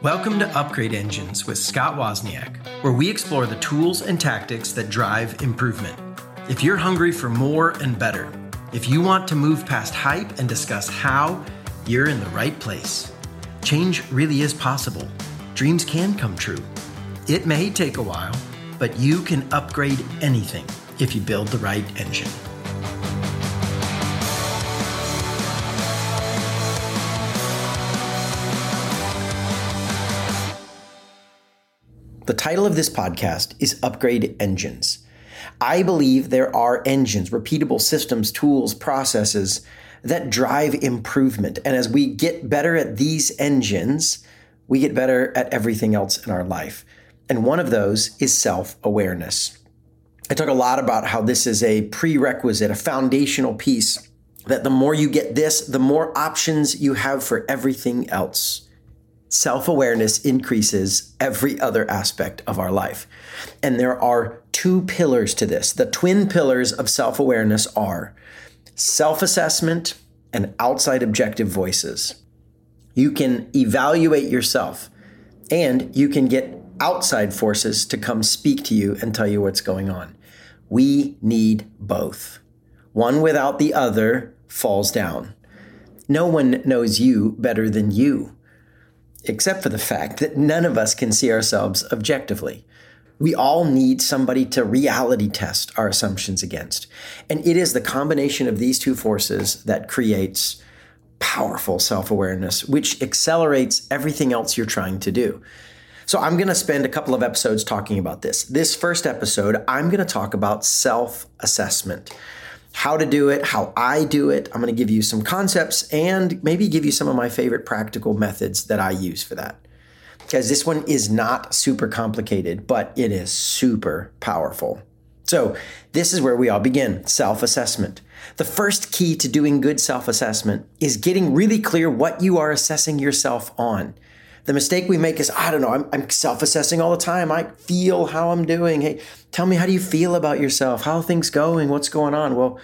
Welcome to Upgrade Engines with Scott Wozniak, where we explore the tools and tactics that drive improvement. If you're hungry for more and better, if you want to move past hype and discuss how, you're in the right place. Change really is possible. Dreams can come true. It may take a while, but you can upgrade anything if you build the right engine. The title of this podcast is Upgrade Engines. I believe there are engines, repeatable systems, tools, processes that drive improvement. And as we get better at these engines, we get better at everything else in our life. And one of those is self awareness. I talk a lot about how this is a prerequisite, a foundational piece, that the more you get this, the more options you have for everything else self awareness increases every other aspect of our life. And there are two pillars to this. The twin pillars of self awareness are self assessment and outside objective voices. You can evaluate yourself and you can get outside forces to come speak to you and tell you what's going on. We need both. One without the other falls down. No one knows you better than you except for the fact that none of us can see ourselves objectively. We all need somebody to reality test our assumptions against. And it is the combination of these two forces that creates powerful self awareness, which accelerates everything else you're trying to do. So, I'm going to spend a couple of episodes talking about this. This first episode, I'm going to talk about self assessment how to do it, how I do it. I'm going to give you some concepts and maybe give you some of my favorite practical methods that I use for that. Because this one is not super complicated, but it is super powerful. So, this is where we all begin self assessment. The first key to doing good self assessment is getting really clear what you are assessing yourself on. The mistake we make is, I don't know, I'm, I'm self assessing all the time. I feel how I'm doing. Hey, tell me, how do you feel about yourself? How things going? What's going on? Well,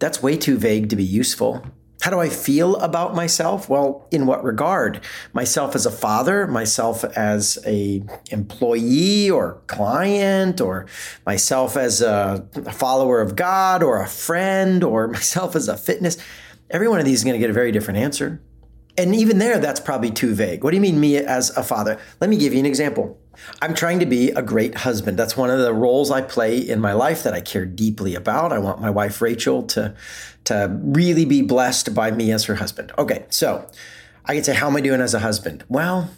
that's way too vague to be useful. How do I feel about myself? Well, in what regard? Myself as a father, myself as a employee or client, or myself as a follower of God or a friend, or myself as a fitness. Every one of these is going to get a very different answer. And even there, that's probably too vague. What do you mean, me as a father? Let me give you an example. I'm trying to be a great husband. That's one of the roles I play in my life that I care deeply about. I want my wife, Rachel, to, to really be blessed by me as her husband. Okay, so I can say, How am I doing as a husband? Well,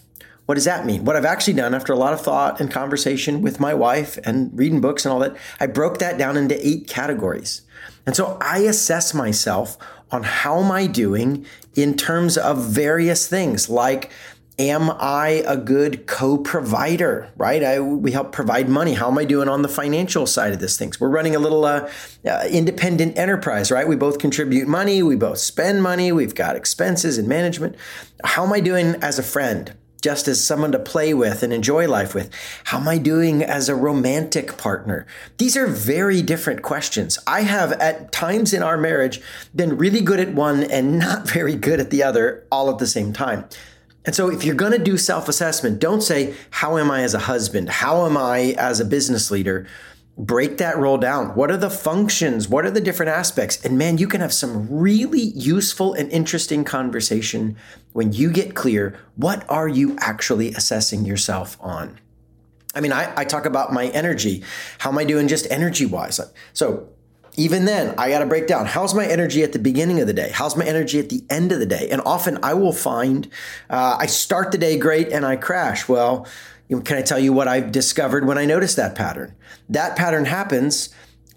what does that mean? What I've actually done after a lot of thought and conversation with my wife and reading books and all that, I broke that down into eight categories. And so I assess myself on how am I doing in terms of various things like am I a good co-provider, right? I, we help provide money. How am I doing on the financial side of this things? We're running a little uh, uh, independent enterprise, right? We both contribute money. We both spend money. We've got expenses and management. How am I doing as a friend? Just as someone to play with and enjoy life with? How am I doing as a romantic partner? These are very different questions. I have at times in our marriage been really good at one and not very good at the other all at the same time. And so, if you're going to do self assessment, don't say, How am I as a husband? How am I as a business leader? Break that role down. What are the functions? What are the different aspects? And man, you can have some really useful and interesting conversation when you get clear what are you actually assessing yourself on? I mean, I, I talk about my energy. How am I doing just energy wise? So even then, I got to break down how's my energy at the beginning of the day? How's my energy at the end of the day? And often I will find uh, I start the day great and I crash. Well, can I tell you what I've discovered when I notice that pattern? That pattern happens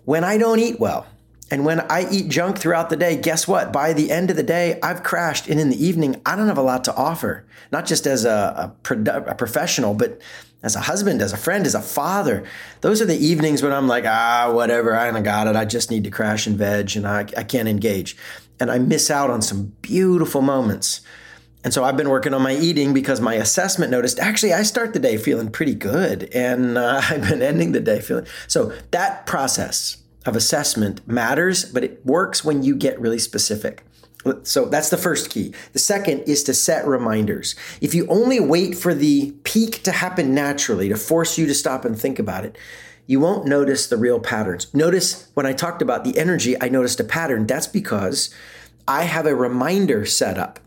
when I don't eat well. And when I eat junk throughout the day, guess what? By the end of the day, I've crashed. And in the evening, I don't have a lot to offer, not just as a, a, a, professional, but as a husband, as a friend, as a father. Those are the evenings when I'm like, ah, whatever, I got it. I just need to crash and veg and I, I can't engage. And I miss out on some beautiful moments and so I've been working on my eating because my assessment noticed actually I start the day feeling pretty good and uh, I've been ending the day feeling. So that process of assessment matters, but it works when you get really specific. So that's the first key. The second is to set reminders. If you only wait for the peak to happen naturally to force you to stop and think about it, you won't notice the real patterns. Notice when I talked about the energy, I noticed a pattern. That's because I have a reminder set up.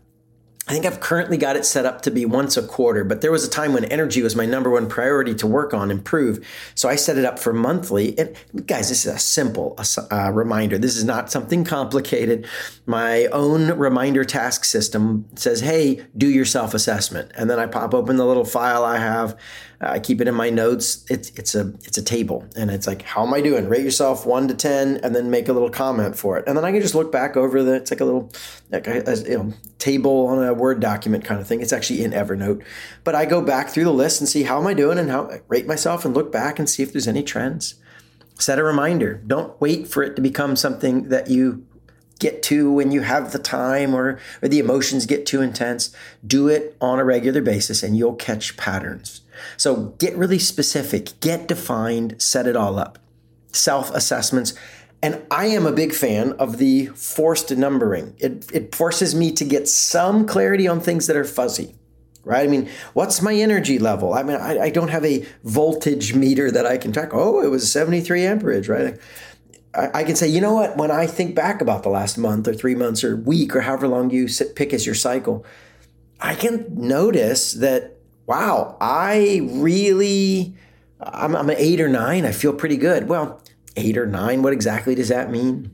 I think I've currently got it set up to be once a quarter, but there was a time when energy was my number one priority to work on, improve. So I set it up for monthly. And guys, this is a simple uh, reminder. This is not something complicated. My own reminder task system says, hey, do your self assessment. And then I pop open the little file I have. I keep it in my notes. It's it's a it's a table, and it's like, how am I doing? Rate yourself one to ten, and then make a little comment for it, and then I can just look back over the. It's like a little like a, a you know, table on a Word document kind of thing. It's actually in Evernote, but I go back through the list and see how am I doing, and how I rate myself, and look back and see if there's any trends. Set a reminder. Don't wait for it to become something that you get to when you have the time or, or the emotions get too intense. Do it on a regular basis and you'll catch patterns. So get really specific, get defined, set it all up. Self assessments. And I am a big fan of the forced numbering. It, it forces me to get some clarity on things that are fuzzy, right? I mean, what's my energy level? I mean, I, I don't have a voltage meter that I can track. Oh, it was 73 amperage, right? I, I can say, you know what? When I think back about the last month or three months or week or however long you sit, pick as your cycle, I can notice that wow, I really, I'm, I'm an eight or nine. I feel pretty good. Well, eight or nine, what exactly does that mean?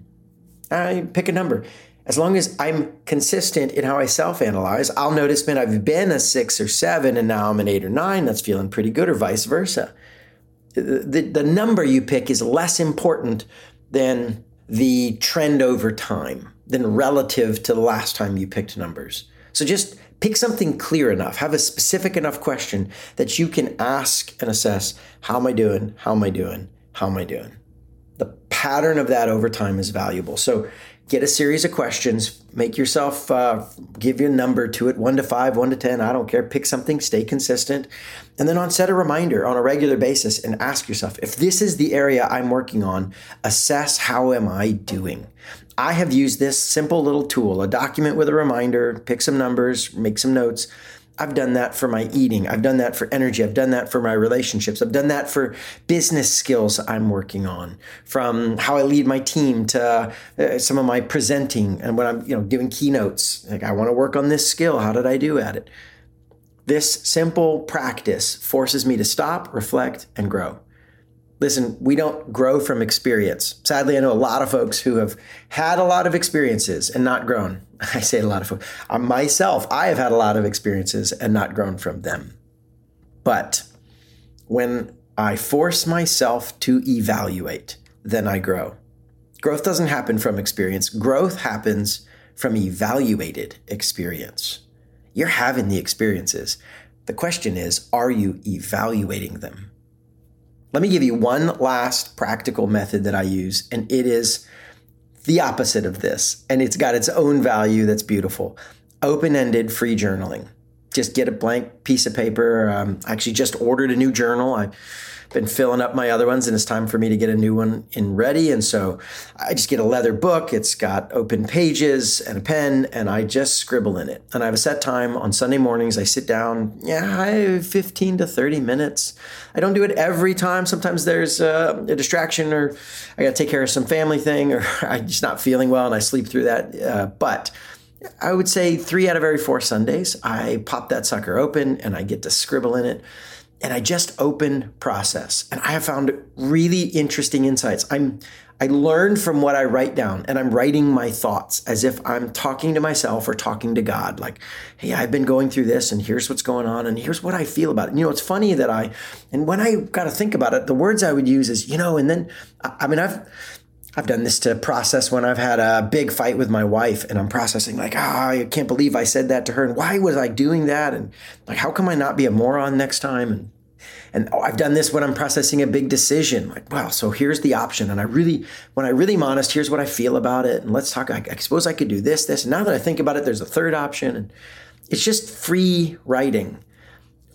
I pick a number. As long as I'm consistent in how I self analyze, I'll notice, when I've been a six or seven and now I'm an eight or nine. That's feeling pretty good, or vice versa. The, the number you pick is less important than the trend over time, than relative to the last time you picked numbers. So just Pick something clear enough, have a specific enough question that you can ask and assess how am I doing? How am I doing? How am I doing? Pattern of that over time is valuable. So get a series of questions, make yourself uh, give your number to it one to five, one to 10, I don't care. Pick something, stay consistent. And then on set a reminder on a regular basis and ask yourself if this is the area I'm working on, assess how am I doing? I have used this simple little tool, a document with a reminder, pick some numbers, make some notes. I've done that for my eating. I've done that for energy. I've done that for my relationships. I've done that for business skills I'm working on, from how I lead my team to uh, some of my presenting and when I'm, you know, giving keynotes. Like I want to work on this skill. How did I do at it? This simple practice forces me to stop, reflect, and grow. Listen, we don't grow from experience. Sadly, I know a lot of folks who have had a lot of experiences and not grown. I say a lot of folks. Uh, myself, I have had a lot of experiences and not grown from them. But when I force myself to evaluate, then I grow. Growth doesn't happen from experience, growth happens from evaluated experience. You're having the experiences. The question is, are you evaluating them? Let me give you one last practical method that I use, and it is the opposite of this. And it's got its own value that's beautiful open ended free journaling. Just get a blank piece of paper. Um, I actually just ordered a new journal. I been filling up my other ones and it's time for me to get a new one in ready. And so I just get a leather book. It's got open pages and a pen and I just scribble in it. And I have a set time on Sunday mornings. I sit down, yeah, I have 15 to 30 minutes. I don't do it every time. Sometimes there's uh, a distraction or I got to take care of some family thing or I'm just not feeling well and I sleep through that. Uh, but I would say three out of every four Sundays, I pop that sucker open and I get to scribble in it and I just open process. And I have found really interesting insights. I'm I learn from what I write down and I'm writing my thoughts as if I'm talking to myself or talking to God. Like, hey, I've been going through this and here's what's going on and here's what I feel about it. You know, it's funny that I, and when I got to think about it, the words I would use is, you know, and then, I mean, I've, I've done this to process when I've had a big fight with my wife and I'm processing like, ah, oh, I can't believe I said that to her. And why was I doing that? And like, how come I not be a moron next time? And and oh, I've done this when I'm processing a big decision. Like, wow, so here's the option. And I really, when I really am honest, here's what I feel about it. And let's talk. I, I suppose I could do this, this. And now that I think about it, there's a third option. And it's just free writing.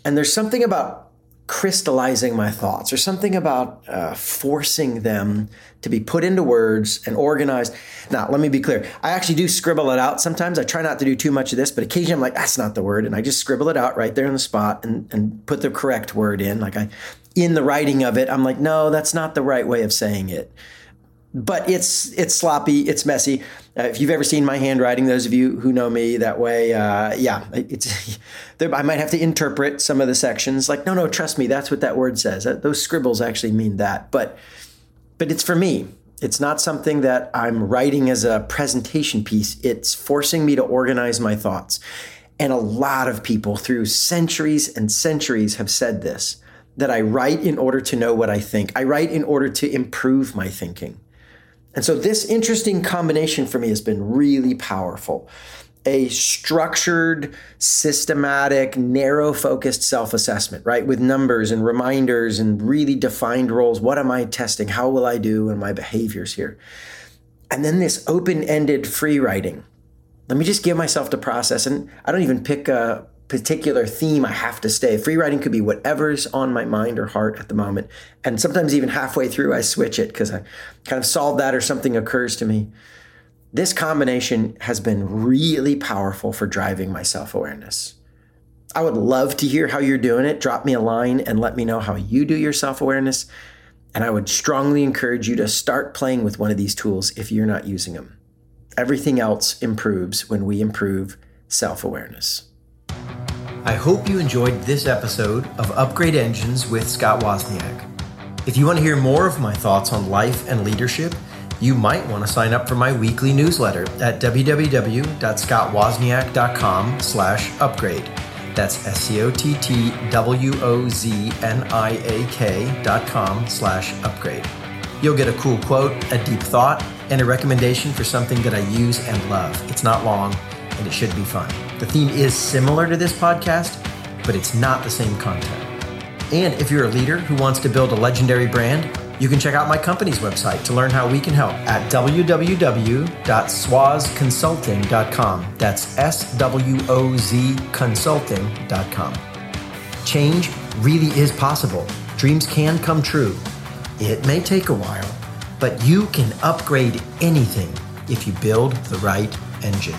And there's something about crystallizing my thoughts or something about uh, forcing them to be put into words and organized. Now, let me be clear. I actually do scribble it out sometimes. I try not to do too much of this, but occasionally I'm like, that's not the word. And I just scribble it out right there on the spot and, and put the correct word in. Like I, in the writing of it, I'm like, no, that's not the right way of saying it but it's it's sloppy, it's messy. Uh, if you've ever seen my handwriting, those of you who know me that way, uh, yeah, it's I might have to interpret some of the sections. Like, no, no, trust me, that's what that word says. Those scribbles actually mean that. But but it's for me. It's not something that I'm writing as a presentation piece. It's forcing me to organize my thoughts. And a lot of people through centuries and centuries have said this that I write in order to know what I think. I write in order to improve my thinking. And so this interesting combination for me has been really powerful. A structured, systematic, narrow focused self assessment, right? With numbers and reminders and really defined roles. What am I testing? How will I do in my behaviors here? And then this open ended free writing. Let me just give myself the process. And I don't even pick a particular theme I have to stay. Free writing could be whatever's on my mind or heart at the moment. And sometimes even halfway through, I switch it because I kind of solve that or something occurs to me. This combination has been really powerful for driving my self awareness. I would love to hear how you're doing it. Drop me a line and let me know how you do your self awareness. And I would strongly encourage you to start playing with one of these tools if you're not using them. Everything else improves when we improve self awareness. I hope you enjoyed this episode of Upgrade Engines with Scott Wozniak. If you want to hear more of my thoughts on life and leadership, you might want to sign up for my weekly newsletter at www.scottwozniak.com slash upgrade. That's S-C-O-T-T-W-O-Z-N-I-A-K dot com slash upgrade. You'll get a cool quote, a deep thought, and a recommendation for something that I use and love. It's not long, and it should be fun. The theme is similar to this podcast, but it's not the same content. And if you're a leader who wants to build a legendary brand, you can check out my company's website to learn how we can help at www.swozconsulting.com. That's S W O Z consulting.com. Change really is possible. Dreams can come true. It may take a while, but you can upgrade anything if you build the right engine.